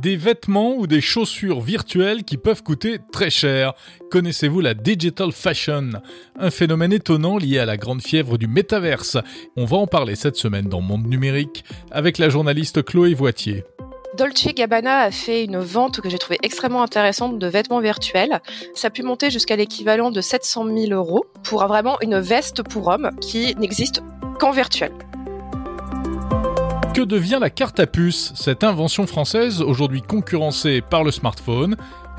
Des vêtements ou des chaussures virtuelles qui peuvent coûter très cher. Connaissez-vous la digital fashion? Un phénomène étonnant lié à la grande fièvre du métaverse. On va en parler cette semaine dans Monde Numérique avec la journaliste Chloé Voitier. Dolce Gabbana a fait une vente que j'ai trouvée extrêmement intéressante de vêtements virtuels. Ça a pu monter jusqu'à l'équivalent de 700 000 euros pour vraiment une veste pour homme qui n'existe qu'en virtuel. Que devient la carte à puce, cette invention française aujourd'hui concurrencée par le smartphone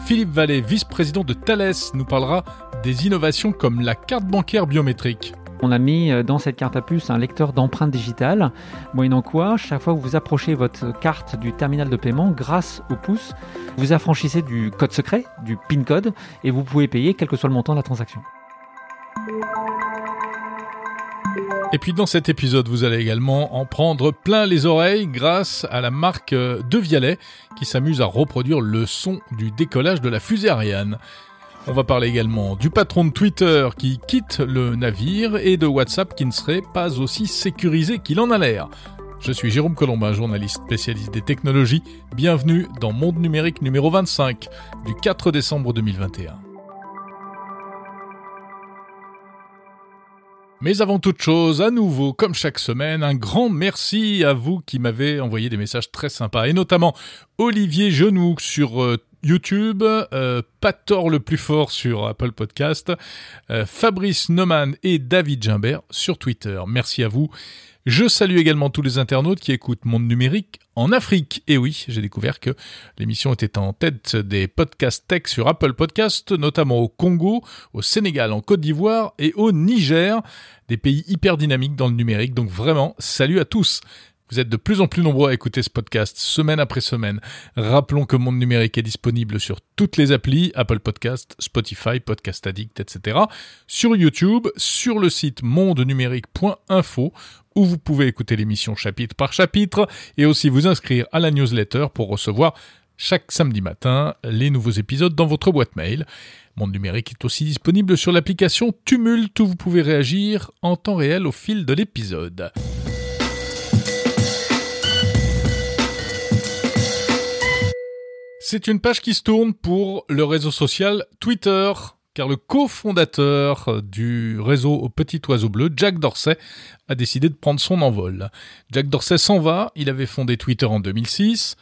Philippe Vallée, vice-président de Thales, nous parlera des innovations comme la carte bancaire biométrique. On a mis euh, dans cette carte à puce un lecteur d'empreintes digitales, moyennant quoi, chaque fois que vous approchez votre carte du terminal de paiement, grâce au pouce, vous affranchissez du code secret, du PIN code, et vous pouvez payer quel que soit le montant de la transaction. Et puis dans cet épisode, vous allez également en prendre plein les oreilles grâce à la marque De Vialet qui s'amuse à reproduire le son du décollage de la fusée Ariane. On va parler également du patron de Twitter qui quitte le navire et de WhatsApp qui ne serait pas aussi sécurisé qu'il en a l'air. Je suis Jérôme Colombin, journaliste spécialiste des technologies. Bienvenue dans Monde Numérique numéro 25 du 4 décembre 2021. Mais avant toute chose, à nouveau, comme chaque semaine, un grand merci à vous qui m'avez envoyé des messages très sympas, et notamment Olivier Genoux sur euh, YouTube, euh, Pator le plus fort sur Apple Podcast, euh, Fabrice Neumann et David Gimbert sur Twitter. Merci à vous. Je salue également tous les internautes qui écoutent Monde Numérique en Afrique. Et oui, j'ai découvert que l'émission était en tête des podcasts tech sur Apple Podcast, notamment au Congo, au Sénégal, en Côte d'Ivoire et au Niger, des pays hyper dynamiques dans le numérique. Donc vraiment, salut à tous. Vous êtes de plus en plus nombreux à écouter ce podcast semaine après semaine. Rappelons que Monde Numérique est disponible sur toutes les applis, Apple Podcast, Spotify, Podcast Addict, etc. Sur YouTube, sur le site mondenumérique.info où vous pouvez écouter l'émission chapitre par chapitre et aussi vous inscrire à la newsletter pour recevoir chaque samedi matin les nouveaux épisodes dans votre boîte mail. Monde numérique est aussi disponible sur l'application Tumult où vous pouvez réagir en temps réel au fil de l'épisode. C'est une page qui se tourne pour le réseau social Twitter, car le cofondateur du réseau au petit oiseau bleu, Jack Dorsey, a décidé de prendre son envol. Jack Dorsey s'en va, il avait fondé Twitter en 2006,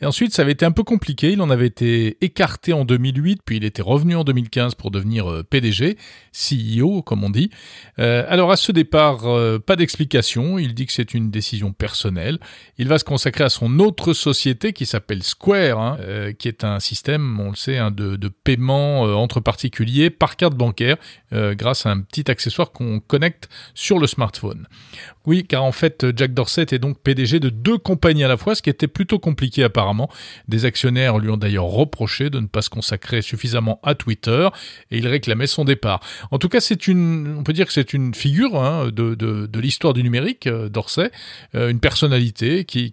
et ensuite, ça avait été un peu compliqué. Il en avait été écarté en 2008, puis il était revenu en 2015 pour devenir euh, PDG, CEO, comme on dit. Euh, alors, à ce départ, euh, pas d'explication. Il dit que c'est une décision personnelle. Il va se consacrer à son autre société qui s'appelle Square, hein, qui est un système, on le sait, hein, de, paiement entre particuliers par carte bancaire, grâce à un petit accessoire qu'on connecte sur le smartphone. Oui, car en fait, Jack Dorsey est donc PDG de deux compagnies à la fois, ce qui était plutôt compliqué apparemment. Des actionnaires lui ont d'ailleurs reproché de ne pas se consacrer suffisamment à Twitter et il réclamait son départ. En tout cas, c'est une, on peut dire que c'est une figure hein, de, l'histoire du numérique, euh, Dorsey, euh, une personnalité qui,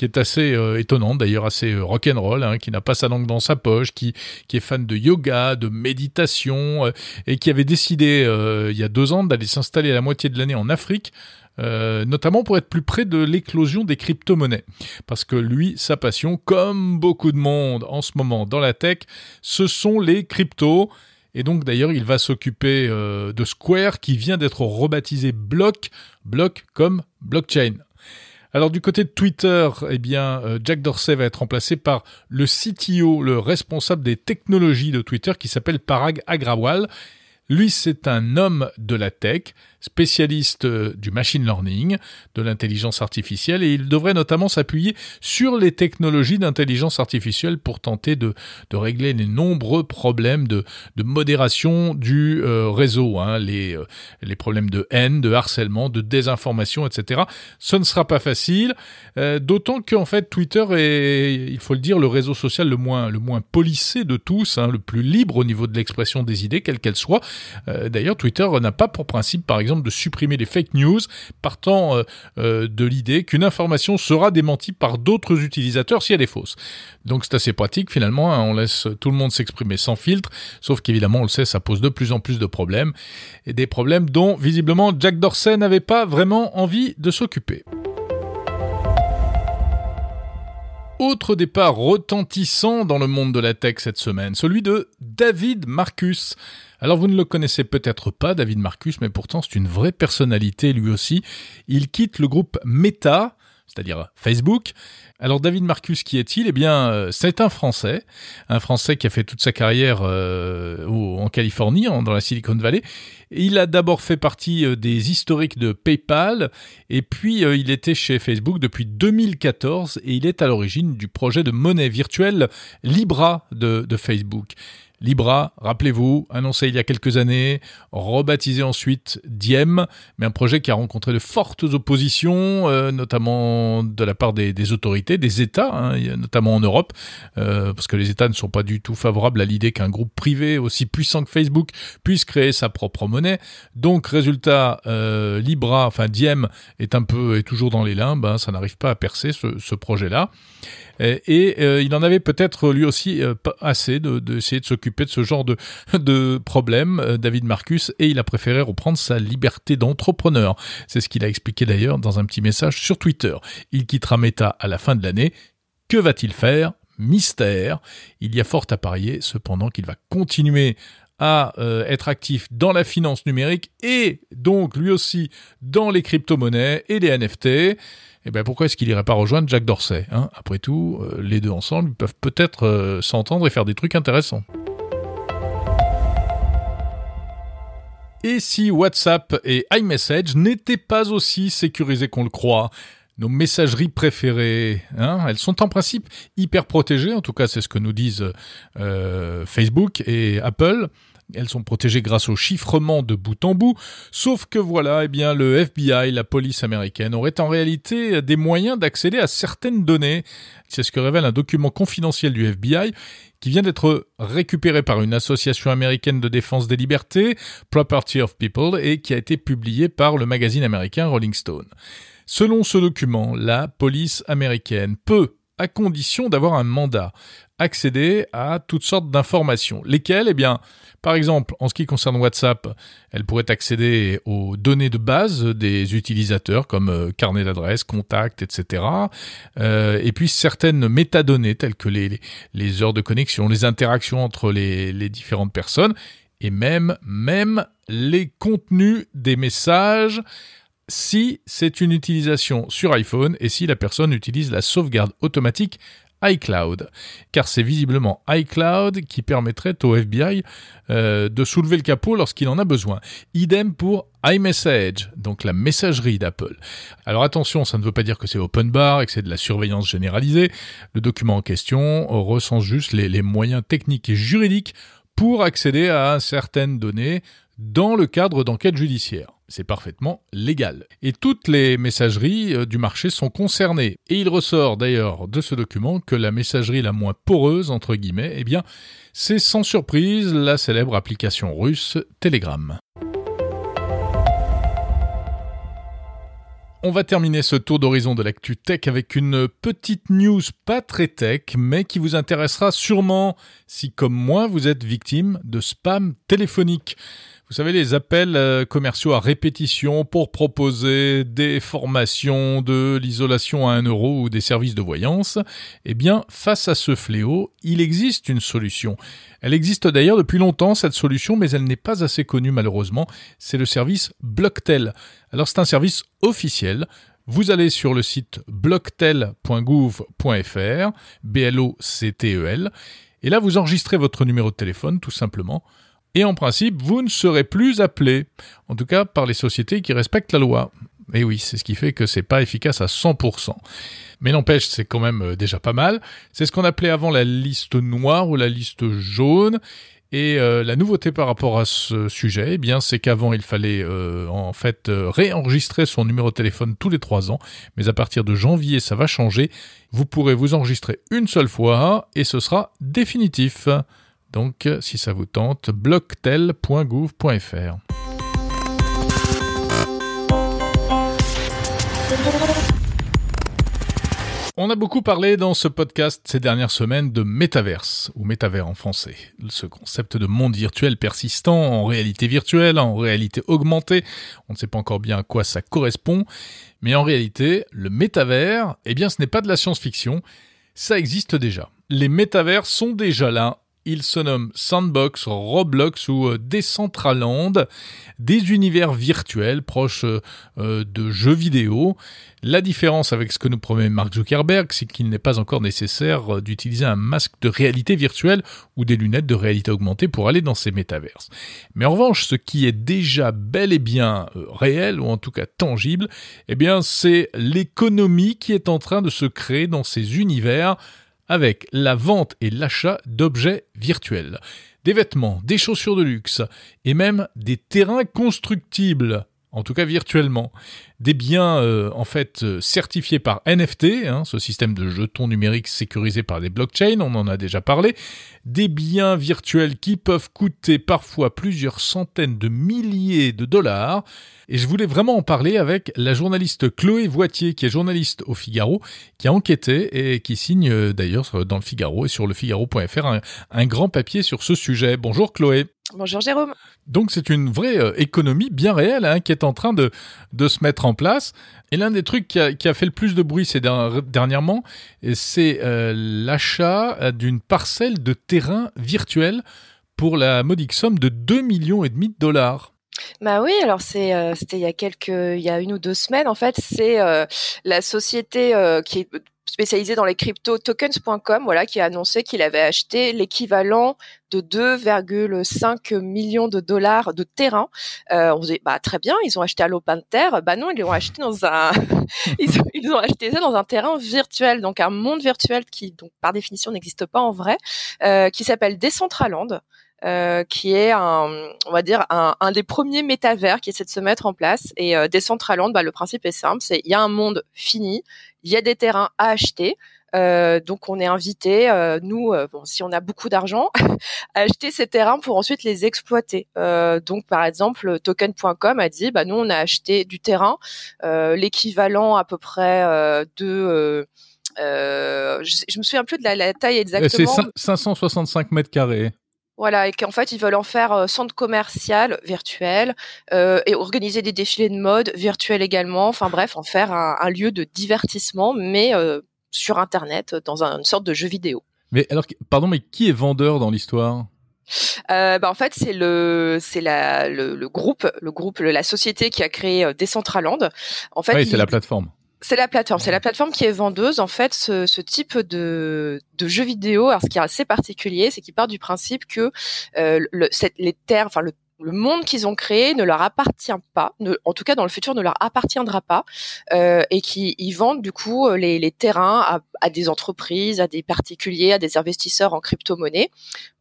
est assez euh, étonnante, d'ailleurs assez rock'n'roll, hein, qui n'a pas sa langue dans sa poche, qui, qui est fan de yoga, de méditation et qui avait décidé il y a deux ans d'aller s'installer à la moitié de l'année en Afrique euh, notamment pour être plus près de l'éclosion des crypto-monnaies. Parce que lui, sa passion, comme beaucoup de monde en ce moment dans la tech, ce sont les cryptos. Et donc d'ailleurs, il va s'occuper euh, de Square qui vient d'être rebaptisé Block, Block comme blockchain. Alors du côté de Twitter, eh bien, euh, Jack Dorsey va être remplacé par le CTO, le responsable des technologies de Twitter, qui s'appelle Parag Agrawal. Lui, c'est un homme de la tech, spécialiste euh, du machine learning, de l'intelligence artificielle, et il devrait notamment s'appuyer sur les technologies d'intelligence artificielle pour tenter de, régler les nombreux problèmes de, modération du euh, réseau, hein, les, euh, les problèmes de haine, de harcèlement, de désinformation, etc. Ce ne sera pas facile, d'autant qu'en fait Twitter est, il faut le dire, le réseau social le moins, le policé de tous, hein, le plus libre au niveau de l'expression des idées, quelles qu'elles soient. D'ailleurs, Twitter n'a pas pour principe, par exemple, de supprimer les fake news, partant euh, euh, de l'idée qu'une information sera démentie par d'autres utilisateurs si elle est fausse. Donc c'est assez pratique finalement, hein, on laisse tout le monde s'exprimer sans filtre, sauf qu'évidemment on le sait, ça pose de plus en plus de problèmes, et des problèmes dont visiblement Jack Dorsey n'avait pas vraiment envie de s'occuper. Autre départ retentissant dans le monde de la tech cette semaine, celui de David Marcus. Alors vous ne le connaissez peut-être pas, David Marcus, mais pourtant c'est une vraie personnalité lui aussi. Il quitte le groupe Meta, c'est-à-dire Facebook. Alors David Marcus, qui est-il? Eh bien, euh, c'est un Français, un Français qui a fait toute sa carrière euh, en Californie, dans la Silicon Valley. Il a d'abord fait partie euh, des historiques de PayPal, et puis il était chez Facebook depuis 2014, et il est à l'origine du projet de monnaie virtuelle Libra de, de Facebook. Libra, rappelez-vous, annoncé il y a quelques années, rebaptisé ensuite Diem, mais un projet qui a rencontré de fortes oppositions, euh, notamment de la part des, autorités, des États, hein, notamment en Europe, euh, parce que les États ne sont pas du tout favorables à l'idée qu'un groupe privé aussi puissant que Facebook puisse créer sa propre monnaie. Donc, résultat, euh, Libra, enfin Diem, est un peu, est toujours dans les limbes, hein, ça n'arrive pas à percer ce, ce projet-là. Et, il en avait peut-être lui aussi assez d'essayer de, de s'occuper de ce genre de, de problème, euh, David Marcus, et il a préféré reprendre sa liberté d'entrepreneur. C'est ce qu'il a expliqué d'ailleurs dans un petit message sur Twitter. Il quittera Meta à la fin de l'année. Que va-t-il faire? Mystère. Il y a fort à parier cependant qu'il va continuer à euh, être actif dans la finance numérique et donc lui aussi dans les crypto-monnaies et les NFT. Et eh bien pourquoi est-ce qu'il irait pas rejoindre Jack Dorsey hein? Après tout, euh, les deux ensemble peuvent peut-être s'entendre et faire des trucs intéressants. Et si WhatsApp et iMessage n'étaient pas aussi sécurisés qu'on le croit? Nos messageries préférées, hein, elles sont en principe hyper protégées, en tout cas c'est ce que nous disent euh, Facebook et Apple. Elles sont protégées grâce au chiffrement de bout en bout, sauf que voilà, eh bien, le FBI, la police américaine, aurait en réalité des moyens d'accéder à certaines données. C'est ce que révèle un document confidentiel du FBI qui vient d'être récupéré par une association américaine de défense des libertés, Property of People, et qui a été publié par le magazine américain Rolling Stone. Selon ce document, la police américaine peut, à condition d'avoir un mandat, accéder à toutes sortes d'informations. Lesquelles? Eh bien, par exemple, en ce qui concerne WhatsApp, elle pourrait accéder aux données de base des utilisateurs comme euh, carnet d'adresse, contact, etc. Euh, et puis certaines métadonnées telles que les, heures de connexion, les interactions entre les, les différentes personnes et même les contenus des messages si c'est une utilisation sur iPhone et si la personne utilise la sauvegarde automatique iCloud, car c'est visiblement iCloud qui permettrait au FBI euh, de soulever le capot lorsqu'il en a besoin. Idem pour iMessage, donc la messagerie d'Apple. Alors attention, ça ne veut pas dire que c'est open bar et que c'est de la surveillance généralisée. Le document en question recense juste les, les moyens techniques et juridiques pour accéder à certaines données dans le cadre d'enquêtes judiciaires. C'est parfaitement légal. Et toutes les messageries euh, du marché sont concernées. Et il ressort d'ailleurs de ce document que la messagerie la moins poreuse, entre guillemets, eh c'est sans surprise la célèbre application russe Telegram. On va terminer ce tour d'horizon de l'actu tech avec une petite news pas très tech, mais qui vous intéressera sûrement si, comme moi, vous êtes victime de spam téléphonique. Vous savez, les appels euh, commerciaux à répétition pour proposer des formations de l'isolation à un euro ou des services de voyance. Eh bien, face à ce fléau, il existe une solution. Elle existe d'ailleurs depuis longtemps, cette solution, mais elle n'est pas assez connue malheureusement. C'est le service Blocktel. Alors, c'est un service officiel. Vous allez sur le site blocktel.gouv.fr, B-L-O-C-T-E-L, et là, vous enregistrez votre numéro de téléphone, tout simplement. Et en principe, vous ne serez plus appelé, en tout cas par les sociétés qui respectent la loi. Et oui, c'est ce qui fait que c'est pas efficace à 100%. Mais n'empêche, c'est quand même euh, déjà pas mal. C'est ce qu'on appelait avant la liste noire ou la liste jaune. Et euh, la nouveauté par rapport à ce sujet, eh bien, c'est qu'avant il fallait euh, en fait réenregistrer son numéro de téléphone tous les trois ans, mais à partir de janvier, ça va changer. Vous pourrez vous enregistrer une seule fois et ce sera définitif. Donc, si ça vous tente, blocktel.gouv.fr. On a beaucoup parlé dans ce podcast ces dernières semaines de métaverse, ou métavers en français. Ce concept de monde virtuel persistant en réalité virtuelle, en réalité augmentée. On ne sait pas encore bien à quoi ça correspond. Mais en réalité, le métavers, eh bien, ce n'est pas de la science-fiction, Ça existe déjà. Les métavers sont déjà là ils se nomment Sandbox, Roblox ou euh, Decentraland, des univers virtuels proches euh, euh, de jeux vidéo. La différence avec ce que nous promet Mark Zuckerberg, c'est qu'il n'est pas encore nécessaire d'utiliser un masque de réalité virtuelle ou des lunettes de réalité augmentée pour aller dans ces métaverses. Mais en revanche, ce qui est déjà bel et bien réel, ou en tout cas tangible, eh bien, c'est l'économie qui est en train de se créer dans ces univers avec la vente et l'achat d'objets virtuels. Des vêtements, des chaussures de luxe et même des terrains constructibles en tout cas virtuellement, des biens euh, en fait euh, certifiés par NFT, hein, ce système de jetons numériques sécurisés par des blockchains, on en a déjà parlé, des biens virtuels qui peuvent coûter parfois plusieurs centaines de milliers de dollars. Et je voulais vraiment en parler avec la journaliste Chloé Voitier, qui est journaliste au Figaro, qui a enquêté et qui signe euh, d'ailleurs dans le Figaro et sur le Figaro.fr un, un grand papier sur ce sujet. Bonjour Chloé. Bonjour Jérôme. Donc c'est une vraie euh, économie bien réelle hein, qui est en train de, de se mettre en place. Et l'un des trucs qui a, qui a, fait le plus de bruit ces dernièrement, c'est euh, l'achat euh, d'une parcelle de terrain virtuel pour la modique somme de 2 millions et demi de dollars. Bah oui, alors c'est c'était il y a quelques il y a une ou deux semaines en fait, c'est la société qui est spécialisé dans les crypto tokens.com voilà qui a annoncé qu'il avait acheté l'équivalent de 2,5 millions de dollars de terrain. Euh, on disait bah très bien, ils ont acheté à l'open terre. Bah non, ils l'ont acheté dans un ils, ont, ils, ont, acheté ça dans un terrain virtuel, donc un monde virtuel qui donc par définition n'existe pas en vrai, euh, qui s'appelle Decentraland. Euh, qui est un, on va dire un, un, des premiers métavers qui essaie de se mettre en place. Et euh, Decentraland, bah, le principe est simple, c'est il y a un monde fini, il y a des terrains à acheter. Euh, donc on est invité, euh, nous, euh, bon, si on a beaucoup d'argent, à acheter ces terrains pour ensuite les exploiter. Euh, donc par exemple, token.com a dit, bah nous on a acheté du terrain, l'équivalent à peu près de je, je, me souviens plus de la, la taille exactement. C'est 565 mètres carrés. Voilà, et qu'en fait, ils veulent en faire euh, centre commercial virtuel euh, et organiser des défilés de mode virtuels également. Enfin bref, en faire un, un lieu de divertissement, mais euh, sur Internet, dans un, une sorte de jeu vidéo. Mais alors, pardon, mais qui est vendeur dans l'histoire? Euh, bah en fait, c'est le c'est la le, le, groupe le groupe la société qui a créé Decentraland. En fait, oui, c'est la plateforme. C'est la plateforme. C'est la plateforme qui est vendeuse. En fait, ce, ce type de, de jeu vidéo, alors ce qui est assez particulier, c'est qu'il part du principe que euh, le, cette, les terres, enfin le, le monde qu'ils ont créé ne leur appartient pas, ne, en tout cas dans le futur ne leur appartiendra pas, euh, et qui ils vendent du coup les, les terrains à, à, des entreprises, à des particuliers, à des investisseurs en crypto-monnaie,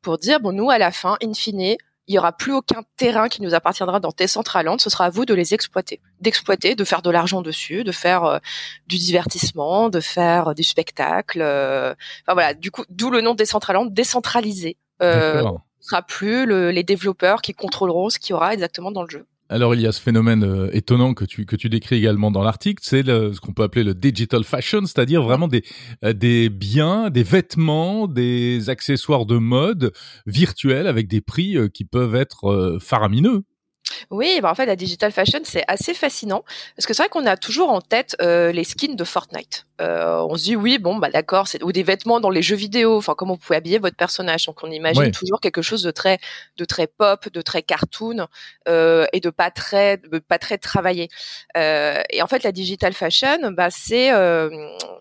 pour dire bon nous à la fin, in fine, il y aura plus aucun terrain qui nous appartiendra dans Decentraland. Ce sera à vous de les exploiter, d'exploiter, de faire de l'argent dessus, de faire euh, du divertissement, de faire euh, du spectacle. Euh, enfin voilà, du coup, d'où le nom Decentraland, décentralisé. Ce sera plus le, les développeurs qui contrôleront ce qu'il y aura exactement dans le jeu. Alors il y a ce phénomène euh, étonnant que tu que tu décris également dans l'article, c'est ce qu'on peut appeler le digital fashion, c'est-à-dire vraiment des euh, des biens, des vêtements, des accessoires de mode virtuels avec des prix euh, qui peuvent être faramineux. Oui, bah en fait, la digital fashion, c'est assez fascinant parce que c'est vrai qu'on a toujours en tête euh, les skins de Fortnite. Euh, on se dit oui, bon, bah d'accord, c'est ou des vêtements dans les jeux vidéo. Enfin, comment vous pouvez habiller votre personnage? Donc, on imagine toujours quelque chose de très, de très pop, de très cartoon euh, et de pas très, de pas très travaillé. Euh, et en fait, la digital fashion, bah c'est, euh,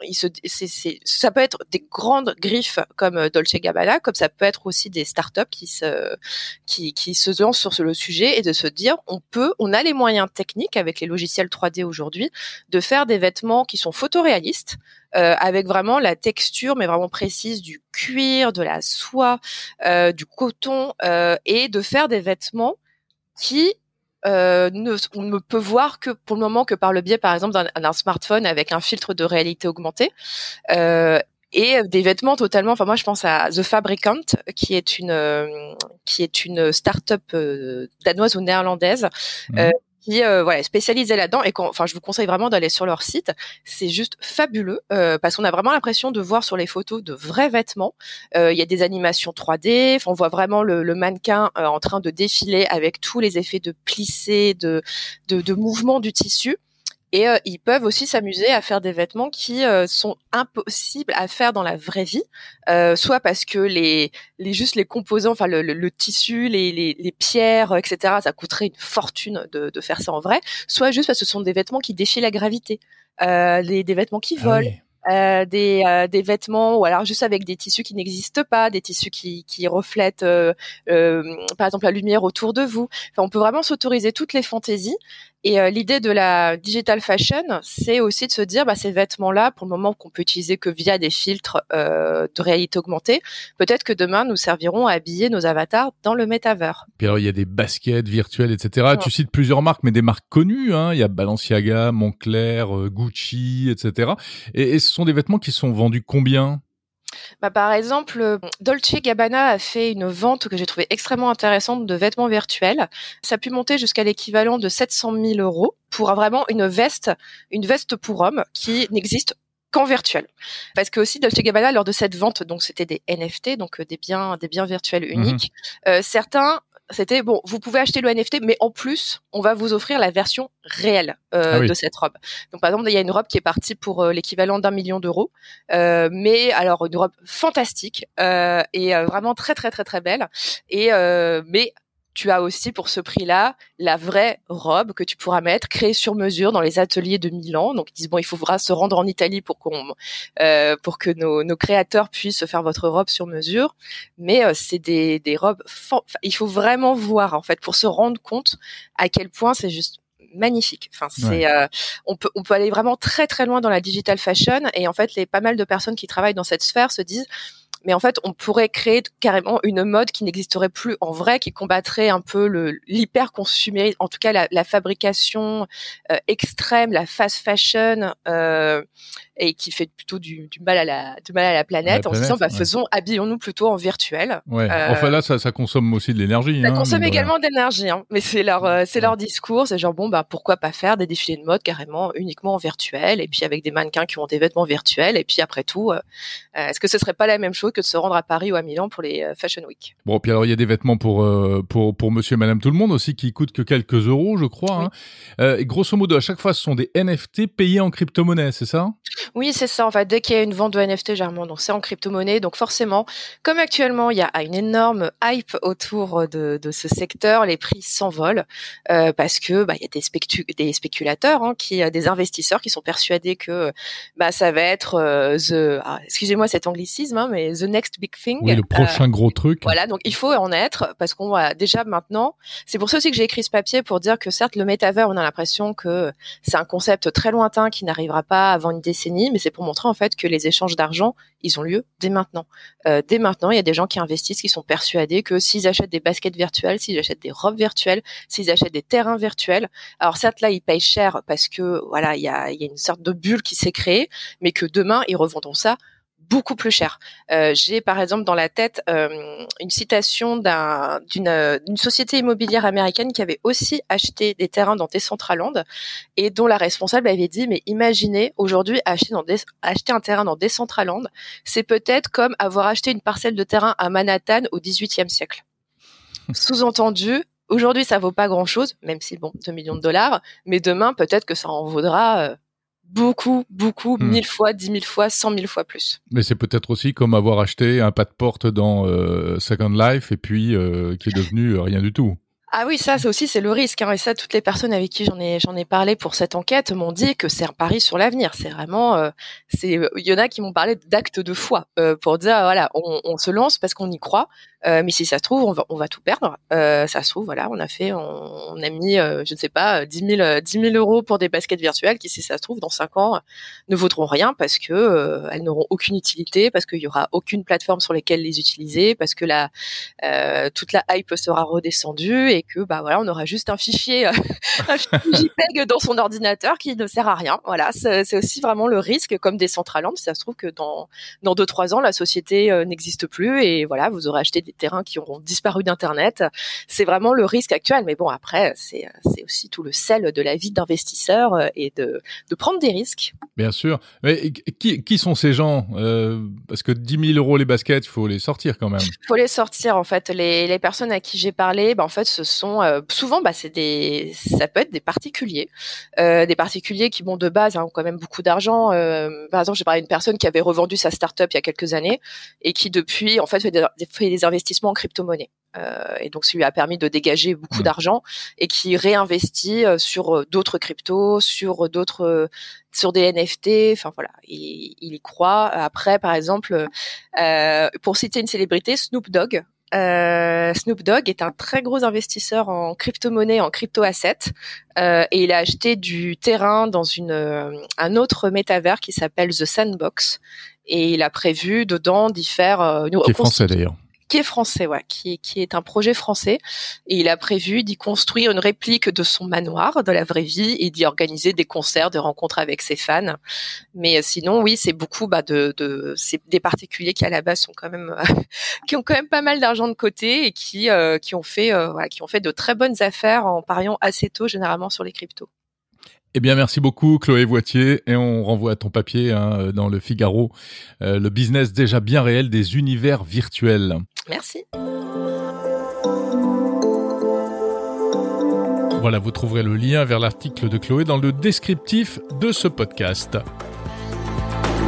il se, c'est, c'est, ça peut être des grandes griffes comme Dolce Gabbana, comme ça peut être aussi des startups qui se, qui, qui se lancent sur le sujet et de se dire on peut, on a les moyens techniques avec les logiciels 3D aujourd'hui de faire des vêtements qui sont photoréalistes euh, avec vraiment la texture mais vraiment précise du cuir, de la soie, euh, du coton euh, et de faire des vêtements qui ne, on ne peut voir que pour le moment que par le biais par exemple d'un smartphone avec un filtre de réalité augmentée et des vêtements totalement. Enfin, moi, je pense à The Fabricant, qui est une euh, qui est une start-up euh, danoise ou néerlandaise. Mmh. Euh, qui euh, voilà spécialisée là-dedans et enfin je vous conseille vraiment d'aller sur leur site c'est juste fabuleux euh, parce qu'on a vraiment l'impression de voir sur les photos de vrais vêtements il y a des animations 3D on voit vraiment le, le mannequin en train de défiler avec tous les effets de plissé de de, de mouvement du tissu Et euh, ils peuvent aussi s'amuser à faire des vêtements qui euh, sont impossibles à faire dans la vraie vie, euh, soit parce que les, les juste les composants, enfin le, le, tissu, les, les, les, pierres, etc. Ça coûterait une fortune de, de, faire ça en vrai, soit juste parce que ce sont des vêtements qui défient la gravité, les, des vêtements qui ah volent. Euh, des, euh, des vêtements ou alors juste avec des tissus qui n'existent pas, des tissus qui, qui reflètent euh, par exemple la lumière autour de vous. Enfin, on peut vraiment s'autoriser toutes les fantaisies et euh, l'idée de la digital fashion, c'est aussi de se dire, bah, ces vêtements-là, pour le moment qu'on peut utiliser que via des filtres euh, de réalité augmentée, peut-être que demain nous serviront à habiller nos avatars dans le métavers. Puis alors il y a des baskets virtuelles, etc. Tu cites plusieurs marques, mais des marques connues. Hein. Il y a Balenciaga, Moncler, euh, Gucci, etc. Et, et ce sont des vêtements qui sont vendus combien? Bah, par exemple, euh, Dolce Gabbana a fait une vente que j'ai trouvée extrêmement intéressante de vêtements virtuels. Ça a pu monter jusqu'à l'équivalent de 700 000 euros pour vraiment une veste, une veste pour homme qui n'existe qu'en virtuel. Parce que aussi Dolce Gabbana lors de cette vente, donc c'était des NFT, donc euh, des biens, des biens virtuels mmh uniques. Euh, certains c'était bon, vous pouvez acheter le NFT, mais en plus, on va vous offrir la version réelle euh, ah de cette robe. Donc par exemple, il y a une robe qui est partie pour euh, l'équivalent d'un million d'euros, euh, mais alors une robe fantastique euh, et vraiment très très très très belle. Et mais tu as aussi pour ce prix-là la vraie robe que tu pourras mettre créée sur mesure dans les ateliers de Milan. Donc ils disent bon, il faudra se rendre en Italie pour qu'on euh, pour que nos, nos, créateurs puissent faire votre robe sur mesure. Mais euh, c'est des, des robes. Il faut vraiment voir en fait pour se rendre compte à quel point c'est juste magnifique. Enfin, c'est euh, on peut on peut aller vraiment très très loin dans la digital fashion et en fait les pas mal de personnes qui travaillent dans cette sphère se disent mais en fait, on pourrait créer carrément une mode qui n'existerait plus en vrai, qui combattrait un peu le l'hyper consumérisme, en tout cas la, la fabrication euh, extrême, la fast fashion. Euh, et qui fait plutôt du, du, mal à la du mal à la planète, en se disant bah, faisons habillons-nous plutôt en virtuel. Ouais. Euh, enfin là ça, ça consomme aussi de l'énergie. Ça hein, consomme également d'énergie, hein. mais c'est leur euh, c'est leur discours, c'est genre bon bah pourquoi pas faire des défilés de mode carrément uniquement en virtuel et puis avec des mannequins qui ont des vêtements virtuels et puis après tout, euh, est-ce que ce serait pas la même chose que de se rendre à Paris ou à Milan pour les Fashion Week? Bon puis alors il y a des vêtements pour pour pour Monsieur et Madame tout le monde aussi qui coûtent que quelques euros je crois. Hein. et grosso modo à chaque fois ce sont des NFT payés en crypto-monnaie, c'est ça? Oui, c'est ça. En fait, dès qu'il y a une vente de NFT, généralement, donc c'est en crypto-monnaie. Donc forcément, comme actuellement, il y a une énorme hype autour de, de ce secteur, les prix s'envolent euh, parce que bah, il y a des, des spéculateurs, hein, qui, des investisseurs qui sont persuadés que bah, ça va être euh, the, ah, excusez-moi cet anglicisme, hein, mais the next big thing. Oui, le prochain euh, gros truc. Voilà, donc il faut en être parce qu'on va déjà maintenant. C'est pour ça aussi que j'ai écrit ce papier pour dire que certes, le métavers, on a l'impression que c'est un concept très lointain qui n'arrivera pas avant une décennie mais c'est pour montrer en fait que les échanges d'argent, ils ont lieu dès maintenant. Euh, dès maintenant, il y a des gens qui investissent, qui sont persuadés que s'ils achètent des baskets virtuelles, s'ils achètent des robes virtuelles, s'ils achètent des terrains virtuels, alors certes là, ils payent cher parce que voilà, il y a, y a une sorte de bulle qui s'est créée, mais que demain, ils revendront ça beaucoup plus cher. Euh, J'ai par exemple dans la tête euh, une citation d'une un, société immobilière américaine qui avait aussi acheté des terrains dans Decentraland et dont la responsable avait dit mais imaginez aujourd'hui acheter, dans acheter un terrain dans Decentraland, c'est peut-être comme avoir acheté une parcelle de terrain à Manhattan au XVIIIe siècle. Sous-entendu, aujourd'hui ça vaut pas grand-chose, même si bon 2 millions de dollars, mais demain peut-être que ça en vaudra euh, beaucoup, beaucoup, hmm. mille fois, dix mille fois, cent mille fois plus. Mais c'est peut-être aussi comme avoir acheté un pas de porte dans euh, Second Life et puis euh, qui est devenu euh, rien du tout. Ah oui, ça, c'est aussi c'est le risque. Hein. Et ça, toutes les personnes avec qui j'en ai j'en ai parlé pour cette enquête m'ont dit que c'est un pari sur l'avenir. C'est vraiment, c'est il y en a qui m'ont parlé d'actes de foi pour dire voilà, on, on se lance parce qu'on y croit. Euh, mais si ça se trouve, on va, on va tout perdre. Euh, ça se trouve, voilà, on a fait, on, on a mis, euh, je ne sais pas, 10 000, 10 000 euros pour des baskets virtuelles qui, si ça se trouve, dans 5 ans, ne vaudront rien parce que euh, elles n'auront aucune utilité, parce qu'il y aura aucune plateforme sur lesquelles les utiliser, parce que la, toute la hype sera redescendue que, bah voilà, on aura juste un fichier, un fichier JPEG dans son ordinateur qui ne sert à rien. Voilà, c'est aussi vraiment le risque, comme des centralandes. Ça se trouve que dans dans deux trois ans, la société n'existe plus et voilà, vous aurez acheté des terrains qui auront disparu d'Internet. C'est vraiment le risque actuel. Mais bon, après, c'est aussi tout le sel de la vie d'investisseur euh, et de, de prendre des risques. Bien sûr. Mais qui, qui sont ces gens euh, Parce que 10 000 euros les baskets, il faut les sortir quand même. Il faut les sortir, en fait. Les, les personnes à qui j'ai parlé, ben, en fait, ce sont souvent, bah, c'est des, ça peut être des particuliers, des particuliers qui, bon, de base, hein, ont quand même beaucoup d'argent. par exemple, j'ai parlé d'une personne qui avait revendu sa start-up il y a quelques années et qui depuis, en fait, fait des, fait des investissements en crypto-monnaie. Euh, et donc ça lui a permis de dégager beaucoup mmh. d'argent et qui réinvestit euh, sur euh, d'autres cryptos, sur d'autres, sur des NFT. Enfin voilà, il, il, y croit. Après, par exemple, pour citer une célébrité, Snoop Dogg. Snoop Dogg est un très gros investisseur en crypto-monnaie, en crypto-assets, et il a acheté du terrain dans une, un autre métavers qui s'appelle The Sandbox, et il a prévu dedans d'y faire. Euh, qui est français d'ailleurs qui est français, ouais, qui, qui est un projet français, et il a prévu d'y construire une réplique de son manoir de la vraie vie et d'y organiser des concerts, des rencontres avec ses fans. Mais euh, sinon, oui, c'est beaucoup bah, de, de c'est des particuliers qui à la base sont quand même qui ont quand même pas mal d'argent de côté et qui euh, qui ont fait euh, voilà, qui ont fait de très bonnes affaires en pariant assez tôt généralement sur les cryptos. Eh bien, merci beaucoup, Chloé Voitier. Et on renvoie à ton papier hein, dans le Figaro, euh, le business déjà bien réel des univers virtuels. Merci. Voilà, vous trouverez le lien vers l'article de Chloé dans le descriptif de ce podcast.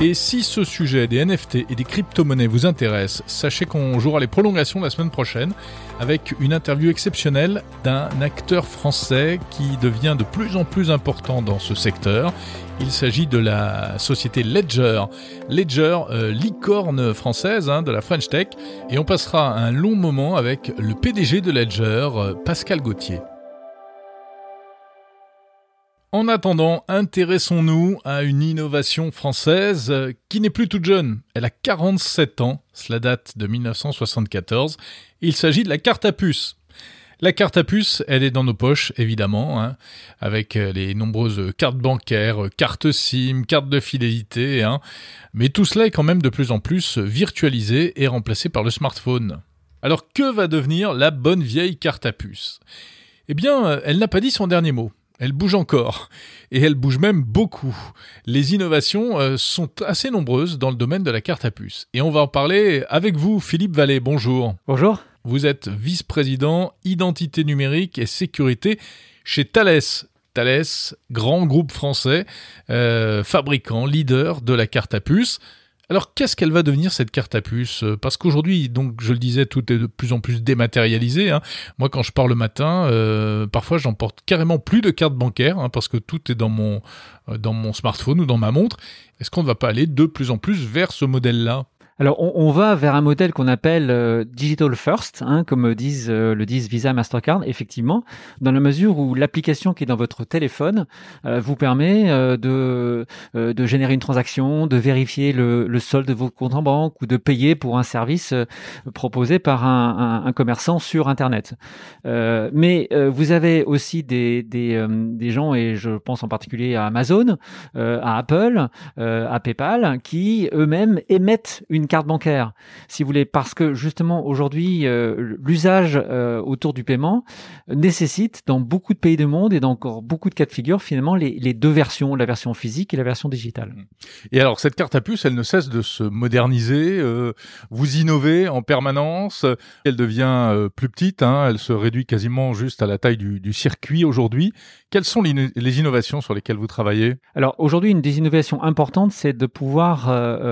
Et si ce sujet des NFT et des crypto-monnaies vous intéresse, sachez qu'on jouera les prolongations la semaine prochaine avec une interview exceptionnelle d'un acteur français qui devient de plus en plus important dans ce secteur. Il s'agit de la société Ledger. Ledger, euh, licorne française hein, de la French Tech. Et on passera un long moment avec le PDG de Ledger, euh, Pascal Gauthier. En attendant, intéressons-nous à une innovation française euh, qui n'est plus toute jeune. Elle a 47 ans, cela date de 1974. Il s'agit de la carte à puce. La carte à puce, elle est dans nos poches, évidemment, hein, avec euh, les nombreuses cartes bancaires, cartes SIM, cartes de fidélité, hein. mais tout cela est quand même de plus en plus virtualisé et remplacé par le smartphone. Alors que va devenir la bonne vieille carte à puce Eh bien, euh, elle n'a pas dit son dernier mot elle bouge encore, et elle bouge même beaucoup. Les innovations euh, sont assez nombreuses dans le domaine de la carte à puce. Et on va en parler avec vous, Philippe Vallée. Bonjour. Bonjour. Vous êtes vice-président identité numérique et sécurité chez Thales. Thales, grand groupe français, euh, fabricant, leader de la carte à puce. Alors qu'est-ce qu'elle va devenir cette carte à puce euh, Parce qu'aujourd'hui, donc je le disais, tout est de plus en plus dématérialisé. Hein. Moi, quand je pars le matin, euh, parfois j'emporte carrément plus de carte bancaire hein, parce que tout est dans mon euh, dans mon smartphone ou dans ma montre. Est-ce qu'on ne va pas aller de plus en plus vers ce modèle-là? Alors, on, va vers un modèle qu'on appelle euh, digital first, hein, comme disent, euh, le disent Visa, Mastercard, effectivement, dans la mesure où l'application qui est dans votre téléphone euh, vous permet de, de générer une transaction, de vérifier le, solde de vos comptes en banque ou de payer pour un service proposé par un, un, commerçant sur Internet. mais vous avez aussi des, des, des, gens, et je pense en particulier à Amazon, à Apple, à PayPal, qui eux-mêmes émettent une carte bancaire, si vous voulez, parce que justement aujourd'hui, euh, l'usage euh, autour du paiement nécessite dans beaucoup de pays du monde et dans encore beaucoup de cas de figure finalement les, les, deux versions, la version physique et la version digitale. Et alors cette carte à puce, elle ne cesse de se moderniser, euh, vous innovez en permanence, elle devient plus petite, hein, elle se réduit quasiment juste à la taille du, du circuit aujourd'hui. Quelles sont les innovations sur lesquelles vous travaillez? Alors aujourd'hui, une des innovations importantes, c'est de pouvoir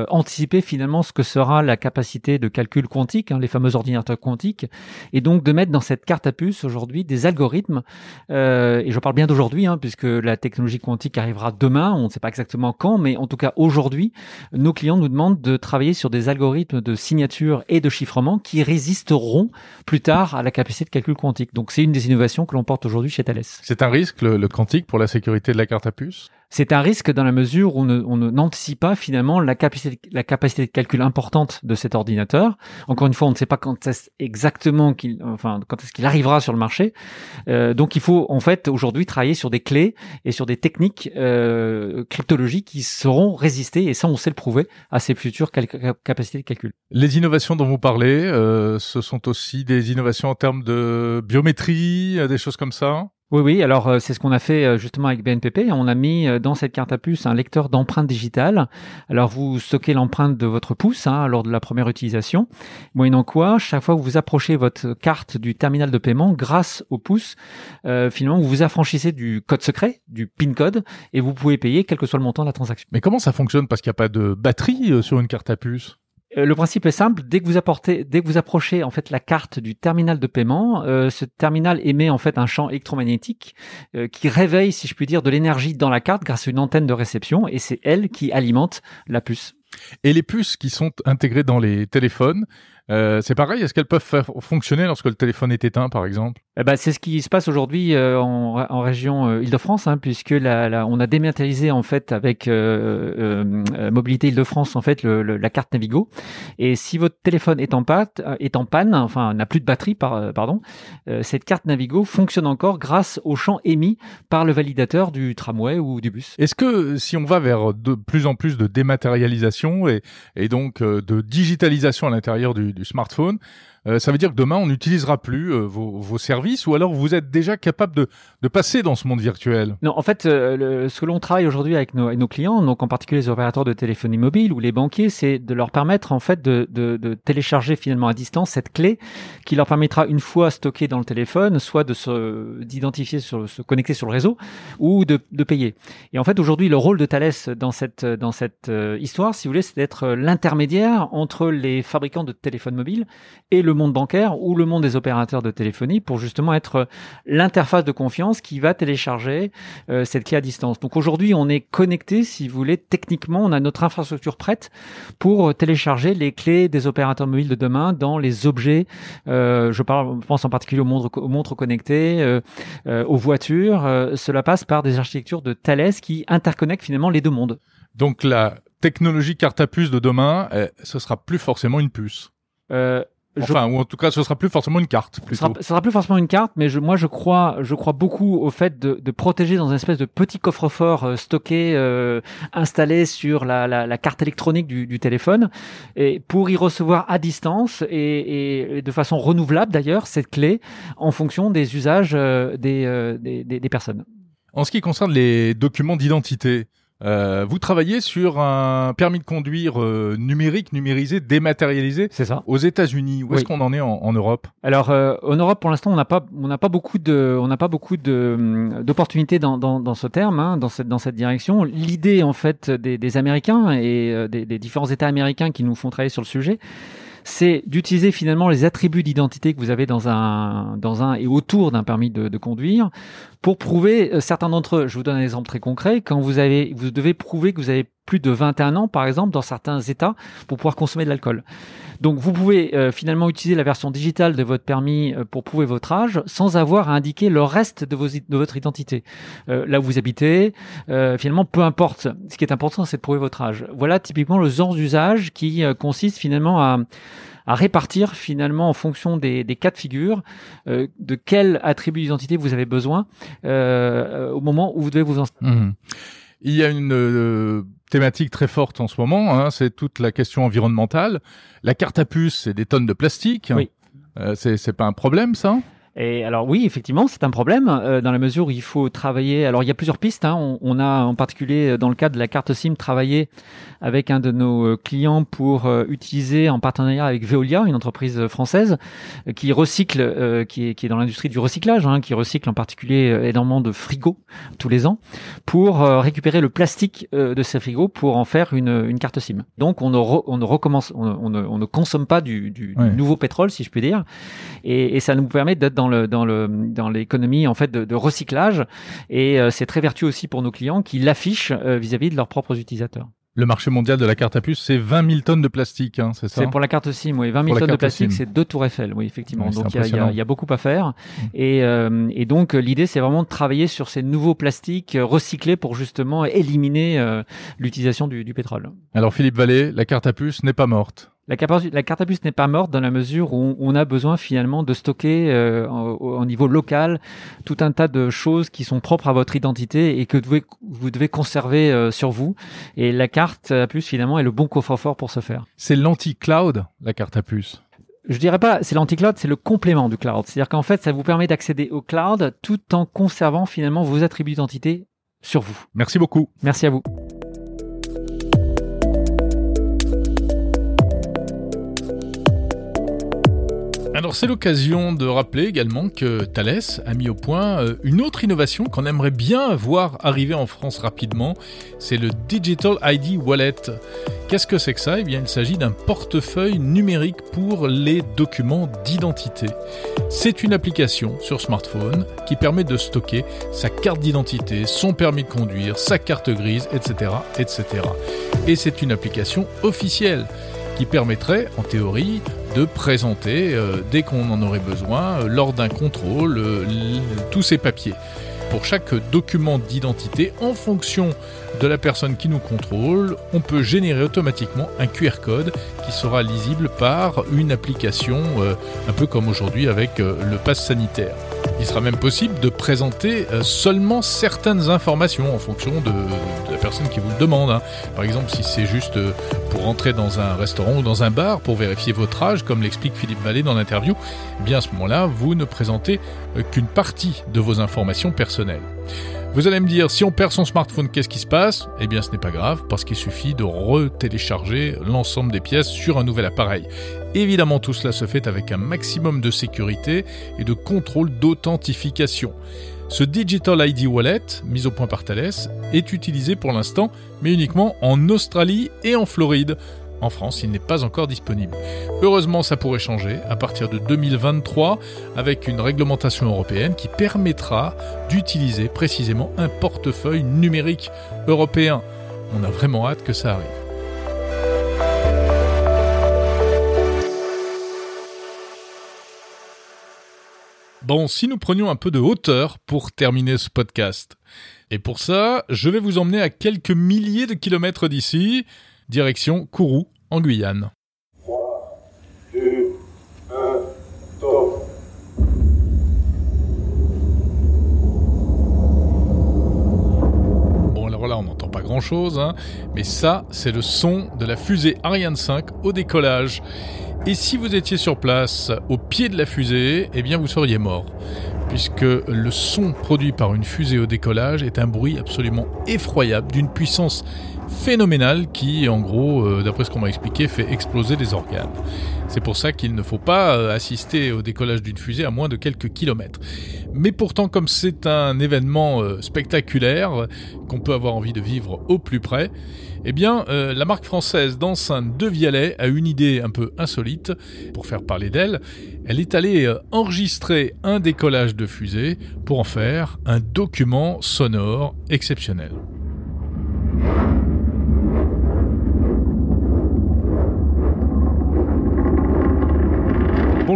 anticiper finalement ce que sera la capacité de calcul quantique, hein, les fameux ordinateurs quantiques, et donc de mettre dans cette carte à puce aujourd'hui des algorithmes, euh, et je parle bien d'aujourd'hui, hein, puisque la technologie quantique arrivera demain, on ne sait pas exactement quand, mais en tout cas aujourd'hui, nos clients nous demandent de travailler sur des algorithmes de signature et de chiffrement qui résisteront plus tard à la capacité de calcul quantique. Donc c'est une des innovations que l'on porte aujourd'hui chez Thales. C'est un risque, le quantique, pour la sécurité de la carte à puce? C'est un risque dans la mesure où on n'anticipe pas finalement la capacité, la capacité de calcul importante de cet ordinateur. Encore une fois, on ne sait pas quand est exactement qu'il, enfin, quand est-ce qu'il arrivera sur le marché. Euh, donc, il faut en fait aujourd'hui travailler sur des clés et sur des techniques euh, cryptologiques qui seront résistées, et ça, on sait le prouver, à ces futures capacités de calcul. Les innovations dont vous parlez, euh, ce sont aussi des innovations en termes de biométrie, des choses comme ça? Oui, oui. Alors euh, c'est ce qu'on a fait euh, justement avec BNPP. On a mis euh, dans cette carte à puce un lecteur d'empreintes digitales. Alors vous stockez l'empreinte de votre pouce hein, lors de la première utilisation. Moyennant quoi, chaque fois que vous approchez votre carte du terminal de paiement, grâce au pouce, finalement vous vous affranchissez du code secret, du PIN code, et vous pouvez payer quel que soit le montant de la transaction. Mais comment ça fonctionne? Parce qu'il n'y a pas de batterie sur une carte à puce? Euh, le principe est simple. Dès que vous apportez, dès que vous approchez en fait la carte du terminal de paiement, euh, ce terminal émet en fait un champ électromagnétique euh, qui réveille, si je puis dire, de l'énergie dans la carte grâce à une antenne de réception, et c'est elle qui alimente la puce. Et les puces qui sont intégrées dans les téléphones, c'est pareil, est-ce qu'elles peuvent faire fonctionner lorsque le téléphone est éteint, par exemple? Eh ben, C'est ce qui se passe aujourd'hui euh, en, en, région euh, Île-de-France, hein, puisque la, la, on a dématérialisé en fait avec euh, Mobilité Île-de-France en fait le, la carte Navigo. Et si votre téléphone est en, pâte, est en panne, enfin n'a plus de batterie, par, pardon, cette carte Navigo fonctionne encore grâce au champ émis par le validateur du tramway ou du bus. Est-ce que si on va vers de plus en plus de dématérialisation et, et donc de digitalisation à l'intérieur du smartphone. Euh, ça veut dire que demain, on n'utilisera plus euh, vos, services ou alors vous êtes déjà capable de, passer dans ce monde virtuel? Non, en fait, euh, ce que l'on travaille aujourd'hui avec nos, clients, donc en particulier les opérateurs de téléphonie mobile ou les banquiers, c'est de leur permettre en fait de, télécharger finalement à distance cette clé qui leur permettra une fois stockée dans le téléphone, soit de se d'identifier, sur, se connecter sur le réseau ou de, de payer. Et en fait, aujourd'hui, le rôle de Thales dans cette dans cette histoire, si vous voulez, c'est d'être l'intermédiaire entre les fabricants de téléphones mobiles et le le monde bancaire ou le monde des opérateurs de téléphonie pour justement être l'interface de confiance qui va télécharger euh, cette clé à distance. Donc aujourd'hui, on est connecté, si vous voulez, techniquement, on a notre infrastructure prête pour télécharger les clés des opérateurs mobiles de demain dans les objets. Euh, je, parle, pense en particulier aux montres, aux montres connectées, euh, euh aux voitures. Euh, cela passe par des architectures de Thales qui interconnectent finalement les deux mondes. Donc la technologie carte à puce de demain, eh, ce sera plus forcément une puce. Euh, Enfin, ou en tout cas, ce sera plus forcément une carte. Ce sera, sera plus forcément une carte, mais je, moi, je crois, je crois beaucoup au fait de, de protéger dans une espèce de petit coffre-fort euh, stocké, euh, installé sur la, la, la, carte électronique du, du, téléphone, et pour y recevoir à distance et, et de façon renouvelable d'ailleurs cette clé en fonction des usages euh, des, euh, des, des, des personnes. En ce qui concerne les documents d'identité, euh, vous travaillez sur un permis de conduire euh, numérique, numérisé, dématérialisé. C'est ça. Aux États-Unis, où est-ce qu'on en est en, en Europe Alors, euh, en Europe, pour l'instant, on n'a pas, on n'a pas beaucoup de, on n'a pas beaucoup de hum, d'opportunités dans, dans, dans, ce terme, hein, dans cette dans cette direction. L'idée, en fait, des, des Américains et euh, des, des différents États américains qui nous font travailler sur le sujet, c'est d'utiliser finalement les attributs d'identité que vous avez dans un, dans un et autour d'un permis de, conduire pour prouver euh, certains d'entre eux. Je vous donne un exemple très concret. Quand vous avez, vous devez prouver que vous avez plus de 21 ans, par exemple, dans certains États, pour pouvoir consommer de l'alcool. Donc, vous pouvez euh, finalement utiliser la version digitale de votre permis euh, pour prouver votre âge, sans avoir à indiquer le reste de, vos, de votre identité. Euh, là où vous habitez, finalement, peu importe. Ce qui est important, c'est de prouver votre âge. Voilà typiquement le genre d'usage qui consiste finalement à à répartir finalement en fonction des, des cas de figure euh, de quel attribut d'identité vous avez besoin euh, au moment où vous devez vous installer. Mmh. Il y a une euh, thématique très forte en ce moment, hein, c'est toute la question environnementale. La carte à puce, c'est des tonnes de plastique. Oui. Euh, c'est pas un problème, ça? Et alors oui, effectivement, c'est un problème euh, dans la mesure où il faut travailler. Alors il y a plusieurs pistes. Hein. On, on, a en particulier dans le cadre de la carte SIM travaillé avec un de nos euh, clients pour euh, utiliser en partenariat avec Veolia, une entreprise française euh, qui recycle, euh, qui, est, qui est dans l'industrie du recyclage, hein, qui recycle en particulier énormément de frigos tous les ans pour récupérer le plastique de ces frigos pour en faire une, une carte SIM. Donc on ne, on ne recommence, on, on, ne, on, ne, consomme pas du, du, du nouveau pétrole, si je puis dire, et, et ça nous permet d'être dans le dans le dans l'économie en fait de, de recyclage et euh, c'est très vertueux aussi pour nos clients qui l'affichent euh, vis-à-vis de leurs propres utilisateurs. Le marché mondial de la carte à puce, c'est 20 000 tonnes de plastique, hein, c'est ça C'est pour la carte SIM, oui. 20 000 tonnes de plastique, c'est deux tours Eiffel, oui, effectivement. Oui, donc il y, y, y a, beaucoup à faire. Et, euh, et, donc l'idée, c'est vraiment de travailler sur ces nouveaux plastiques recyclés pour justement éliminer euh, l'utilisation du, du pétrole. Alors Philippe Vallée, la carte à puce n'est pas morte. La, carte à puce n'est pas morte dans la mesure où on a besoin finalement de stocker euh, au, niveau local tout un tas de choses qui sont propres à votre identité et que vous devez, vous devez conserver euh, sur vous. Et la carte à puce finalement est le bon coffre-fort pour ce faire. C'est l'anti-cloud, la carte à puce je dirais pas, c'est l'anti-cloud, c'est le complément du cloud. C'est-à-dire qu'en fait, ça vous permet d'accéder au cloud tout en conservant finalement vos attributs d'identité sur vous. Merci beaucoup. Merci à vous. Alors c'est l'occasion de rappeler également que Thales a mis au point euh, une autre innovation qu'on aimerait bien voir arriver en France rapidement, c'est le Digital ID Wallet. Qu'est-ce que c'est que ça? Eh bien il s'agit d'un portefeuille numérique pour les documents d'identité. C'est une application sur smartphone qui permet de stocker sa carte d'identité, son permis de conduire, sa carte grise, etc. etc. Et c'est une application officielle qui permettrait, en théorie, de présenter, euh, dès qu'on en aurait besoin, euh, lors d'un contrôle, euh, tous ces papiers. Pour chaque document d'identité, en fonction de la personne qui nous contrôle, on peut générer automatiquement un QR code qui sera lisible par une application, un peu comme aujourd'hui avec le pass sanitaire. Il sera même possible de présenter euh, seulement certaines informations en fonction de, la personne qui vous le demande. Hein. Par exemple, si c'est juste euh, pour entrer dans un restaurant ou dans un bar pour vérifier votre âge, comme l'explique Philippe Vallée dans l'interview, eh bien à ce moment-là, vous ne présentez euh, qu'une partie de vos informations personnelles. Vous allez me dire, si on perd son smartphone, qu'est-ce qui se passe? Eh bien, ce n'est pas grave, parce qu'il suffit de retélécharger l'ensemble des pièces sur un nouvel appareil. Évidemment, tout cela se fait avec un maximum de sécurité et de contrôle d'authentification. Ce Digital ID Wallet, mis au point par Thales, est utilisé pour l'instant, mais uniquement en Australie et en Floride. En France, il n'est pas encore disponible. Heureusement, ça pourrait changer à partir de 2023 avec une réglementation européenne qui permettra d'utiliser précisément un portefeuille numérique européen. On a vraiment hâte que ça arrive. Bon, si nous prenions un peu de hauteur pour terminer ce podcast. Et pour ça, je vais vous emmener à quelques milliers de kilomètres d'ici, direction Kourou, en Guyane. 3, 2, 1, top. Bon, alors là, on n'entend pas grand-chose, hein, mais ça, c'est le son de la fusée Ariane 5 au décollage. Et si vous étiez sur place, au pied de la fusée, eh bien vous seriez mort. Puisque le son produit par une fusée au décollage est un bruit absolument effroyable, d'une puissance phénoménal qui, en gros, euh, d'après ce qu'on m'a expliqué, fait exploser les organes. C'est pour ça qu'il ne faut pas euh, assister au décollage d'une fusée à moins de quelques kilomètres. Mais pourtant, comme c'est un événement euh, spectaculaire qu'on peut avoir envie de vivre au plus près, eh bien, la marque française d'enceinte de Vialet a une idée un peu insolite pour faire parler d'elle. Elle est allée enregistrer un décollage de fusée pour en faire un document sonore exceptionnel.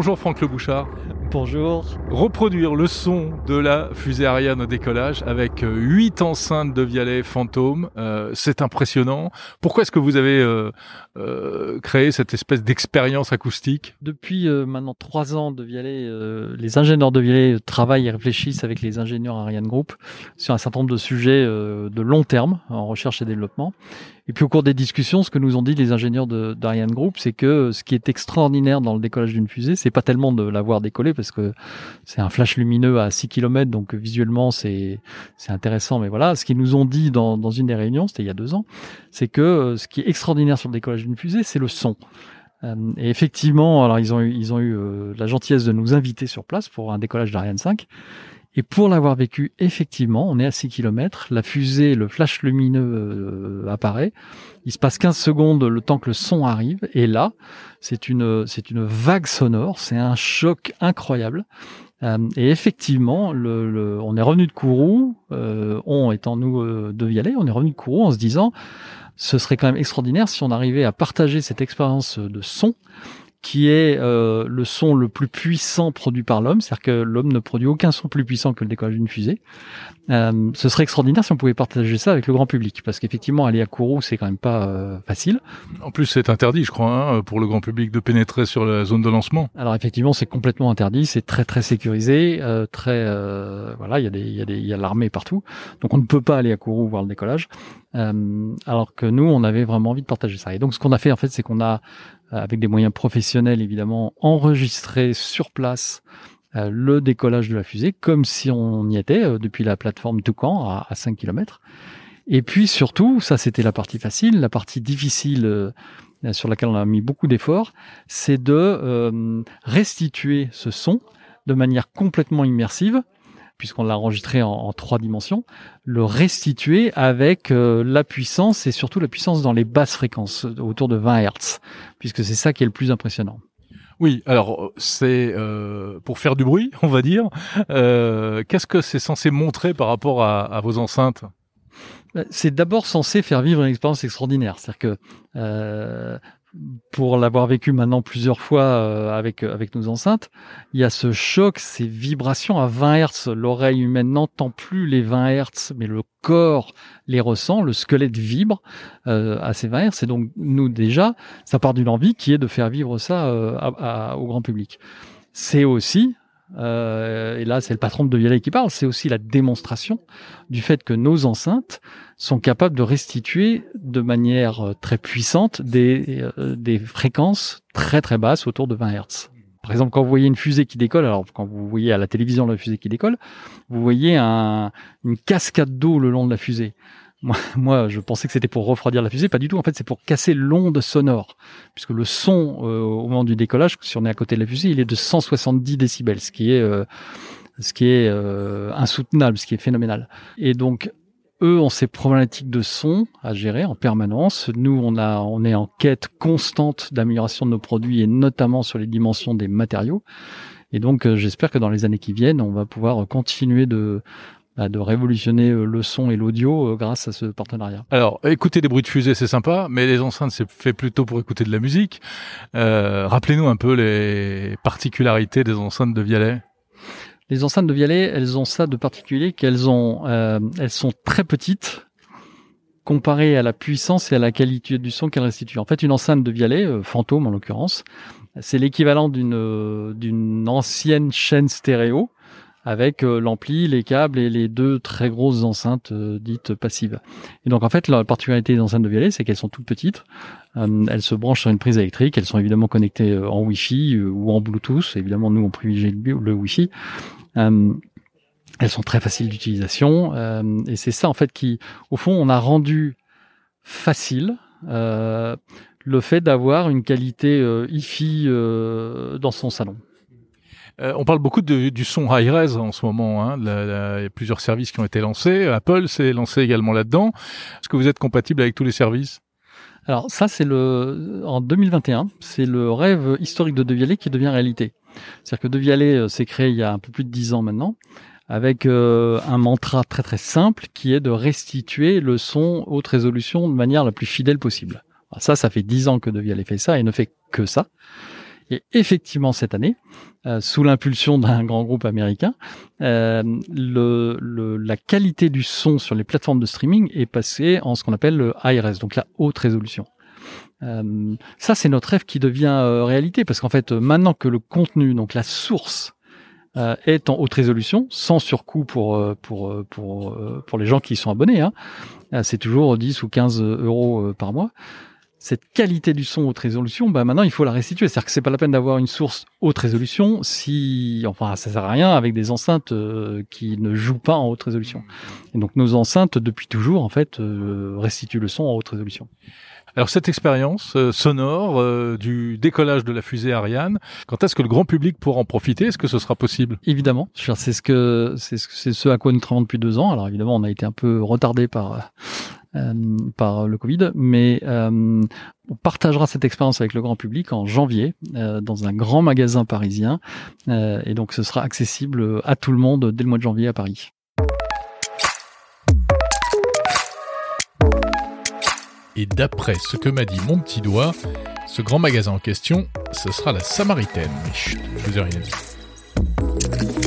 Bonjour Franck Le Bouchard. Bonjour. Reproduire le son de la fusée Ariane au décollage avec 8 euh, enceintes de Vialet fantôme, euh, c'est impressionnant. Pourquoi est-ce que vous avez euh, créé cette espèce d'expérience acoustique? Depuis maintenant 3 ans de Vialet, les ingénieurs de Vialet travaillent et réfléchissent avec les ingénieurs Ariane Group sur un certain nombre de sujets de long terme en recherche et développement. Et puis au cours des discussions, ce que nous ont dit les ingénieurs d'Ariane Group, c'est que ce qui est extraordinaire dans le décollage d'une fusée, c'est pas tellement de l'avoir décollé parce que c'est un flash lumineux à 6 km, donc visuellement c'est c'est intéressant. Mais voilà, ce qu'ils nous ont dit dans, dans une des réunions, c'était il y a deux ans, c'est que euh, ce qui est extraordinaire sur le décollage d'une fusée, c'est le son. Euh, et effectivement, alors ils ont eu, ils ont eu euh, la gentillesse de nous inviter sur place pour un décollage d'Ariane 5. Et pour l'avoir vécu, effectivement, on est à 6 km, la fusée, le flash lumineux euh, apparaît, il se passe 15 secondes le temps que le son arrive, et là, c'est une, c'est une vague sonore, c'est un choc incroyable. Euh, et effectivement, le, on est revenu de Kourou, euh, on étant nous euh, de Vialet, on est revenu de Kourou en se disant, ce serait quand même extraordinaire si on arrivait à partager cette expérience de son qui est euh, le son le plus puissant produit par l'homme, c'est-à-dire que l'homme ne produit aucun son plus puissant que le décollage d'une fusée. Euh, ce serait extraordinaire si on pouvait partager ça avec le grand public, parce qu'effectivement, aller à Kourou, c'est quand même pas euh, facile. En plus, c'est interdit, je crois, hein, pour le grand public de pénétrer sur la zone de lancement. Alors effectivement, c'est complètement interdit, c'est très très sécurisé, très voilà, il y a des il y a des il y a l'armée partout, donc on ne peut pas aller à Kourou voir le décollage. alors que nous, on avait vraiment envie de partager ça. Et donc, ce qu'on a fait en fait, c'est qu'on a avec des moyens professionnels évidemment, enregistrer sur place le décollage de la fusée, comme si on y était depuis la plateforme Toucan à, à 5 km. Et puis surtout, ça c'était la partie facile, la partie difficile sur laquelle on a mis beaucoup d'efforts, c'est de restituer ce son de manière complètement immersive puisqu'on l'a enregistré en, trois dimensions, le restituer avec euh, la puissance et surtout la puissance dans les basses fréquences, autour de 20 Hz, puisque c'est ça qui est le plus impressionnant. Oui, alors c'est euh, pour faire du bruit, on va dire. Euh, qu'est-ce que c'est censé montrer par rapport à, vos enceintes? C'est d'abord censé faire vivre une expérience extraordinaire. C'est-à-dire que pour l'avoir vécu maintenant plusieurs fois euh, avec avec nos enceintes, il y a ce choc, ces vibrations à 20 Hertz. L'oreille humaine n'entend plus les 20 Hertz, mais le corps les ressent, le squelette vibre euh, à ces 20 Hertz. Et donc nous déjà, ça part d'une envie qui est de faire vivre ça euh, au grand public. C'est aussi euh, et là c'est le patron de Vialet qui parle, c'est aussi la démonstration du fait que nos enceintes sont capables de restituer de manière euh, très puissante des, euh, des fréquences très très basses autour de 20 Hz. Par exemple, quand vous voyez une fusée qui décolle, alors quand vous voyez à la télévision la fusée qui décolle, vous voyez un, une cascade d'eau le long de la fusée. Moi, je pensais que c'était pour refroidir la fusée, pas du tout. En fait, c'est pour casser l'onde sonore, puisque le son euh, au moment du décollage, si on est à côté de la fusée, il est de 170 décibels, ce qui est euh, ce qui est euh, insoutenable, ce qui est phénoménal. Et donc, eux ont ces problématiques de son à gérer en permanence. Nous, on a, on est en quête constante d'amélioration de nos produits et notamment sur les dimensions des matériaux. Et donc, j'espère que dans les années qui viennent, on va pouvoir continuer de bah, de révolutionner euh, le son et l'audio euh, grâce à ce partenariat. Alors, écouter des bruits de fusée, c'est sympa, mais les enceintes, c'est fait plutôt pour écouter de la musique. Euh, Rappelez-nous un peu les particularités des enceintes de Vialet. Les enceintes de Vialet, elles ont ça de particulier qu'elles ont, euh, elles sont très petites comparées à la puissance et à la qualité du son qu'elles restituent. En fait, une enceinte de Vialet, euh, fantôme en l'occurrence, c'est l'équivalent d'une d'une ancienne chaîne stéréo avec euh, l'ampli, les câbles et les deux très grosses enceintes euh, dites passives. Et donc en fait, la particularité des enceintes de Vialet, c'est qu'elles sont toutes petites. Euh, elles se branchent sur une prise électrique. Elles sont évidemment connectées en Wi-Fi ou en Bluetooth. Évidemment, nous on privilégie le Wi-Fi. elles sont très faciles d'utilisation et c'est ça en fait qui, au fond, on a rendu facile le fait d'avoir une qualité hi-fi dans son salon. Euh, on parle beaucoup du son high-res en ce moment. Hein. il y a plusieurs services qui ont été lancés. Apple s'est lancé également là-dedans. Est-ce que vous êtes compatible avec tous les services? Alors ça, c'est le en 2021, c'est le rêve historique de Devialet qui devient réalité. C'est-à-dire que Devialet euh, s'est créé il y a un peu plus de dix ans maintenant, avec euh, un mantra très très simple qui est de restituer le son haute résolution de manière la plus fidèle possible. ça, ça fait dix ans que Devialet fait ça et ne fait que ça. Et effectivement, cette année, euh, sous l'impulsion d'un grand groupe américain, euh, le, le, la qualité du son sur les plateformes de streaming est passée en ce qu'on appelle le high donc la haute résolution. Euh, ça, c'est notre rêve qui devient euh, réalité, parce qu'en fait, maintenant que le contenu, donc la source, euh, est en haute résolution, sans surcoût pour pour pour pour les gens qui sont abonnés, hein, c'est toujours 10 ou 15 euros par mois cette qualité du son haute résolution, bah maintenant il faut la restituer. C'est-à-dire que c'est pas la peine d'avoir une source haute résolution si, enfin, ça sert à rien avec des enceintes euh, qui ne jouent pas en haute résolution. Et donc nos enceintes depuis toujours en fait euh, restituent le son en haute résolution. Alors cette expérience euh, sonore du décollage de la fusée Ariane, quand est-ce que le grand public pourra en profiter? Est-ce que ce sera possible? Évidemment, c'est ce que c'est ce à quoi nous travaillons depuis deux ans. Alors évidemment, on a été un peu retardé par euh, par le Covid, mais euh, on partagera cette expérience avec le grand public en janvier euh, dans un grand magasin parisien, et donc ce sera accessible à tout le monde dès le mois de janvier à Paris. Et d'après ce que m'a dit mon petit doigt, ce grand magasin en question, ce sera la Samaritaine. Mais chut, je vous ai rien dit.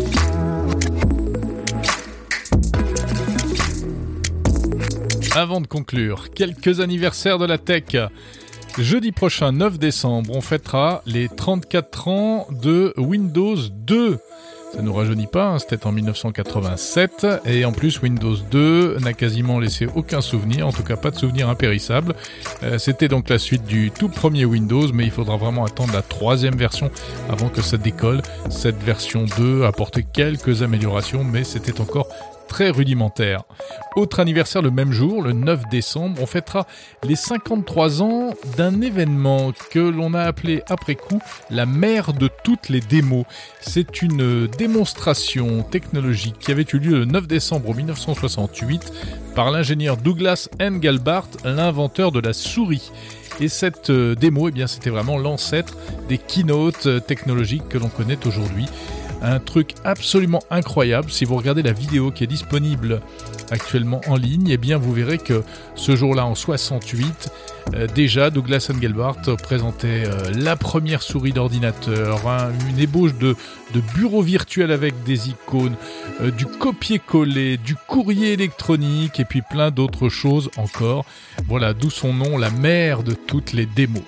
Avant de conclure, quelques anniversaires de la tech. Jeudi prochain, 9 décembre, on fêtera les 34 ans de Windows 2. Ça nous rajeunit pas, hein, c'était en 1987 et en plus Windows 2 n'a quasiment laissé aucun souvenir, en tout cas pas de souvenir impérissable. Euh, c'était donc la suite du tout premier Windows, mais il faudra vraiment attendre la troisième version avant que ça décolle. Cette version 2 a quelques améliorations, mais c'était encore très rudimentaire. Autre anniversaire le même jour, le 9 décembre, on fêtera les 53 ans d'un événement que l'on a appelé après coup la mère de toutes les démos. C'est une démonstration technologique qui avait eu lieu le 9 décembre 1968 par l'ingénieur Douglas Engelbart, l'inventeur de la souris. Et cette euh, démo, eh bien, c'était vraiment l'ancêtre des keynotes euh, technologiques que l'on connaît aujourd'hui un truc absolument incroyable. Si vous regardez la vidéo qui est disponible actuellement en ligne, eh bien vous verrez que ce jour-là, en 68, euh, déjà Douglas Engelbart présentait euh, la première souris d'ordinateur, une ébauche de, bureau virtuel avec des icônes, euh, du copier-coller, du courrier électronique et puis plein d'autres choses encore. Voilà, d'où son nom, la mère de toutes les démos.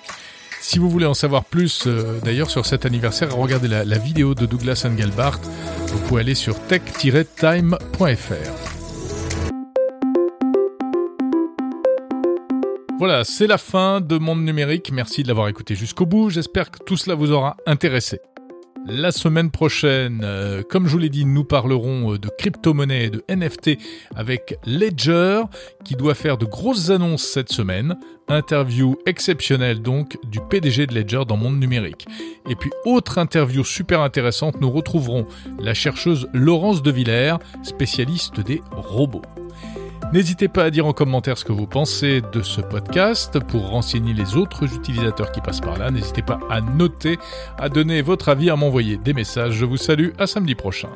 Si vous voulez en savoir plus euh, d'ailleurs sur cet anniversaire, regardez la, la, vidéo de Douglas Engelbart. Vous pouvez aller sur tech-time.fr. Voilà, c'est la fin de Monde Numérique. Merci de l'avoir écouté jusqu'au bout. J'espère que tout cela vous aura intéressé. La semaine prochaine, euh, comme je vous l'ai dit, nous parlerons euh, de crypto-monnaie et de NFT avec Ledger, qui doit faire de grosses annonces cette semaine. Interview exceptionnelle donc du PDG de Ledger dans Monde Numérique. Et puis autre interview super intéressante, nous retrouverons la chercheuse Laurence de Villers, spécialiste des robots. N'hésitez pas à dire en commentaire ce que vous pensez de ce podcast pour renseigner les autres utilisateurs qui passent par là. N'hésitez pas à noter, à donner votre avis, à m'envoyer des messages. Je vous salue, à samedi prochain.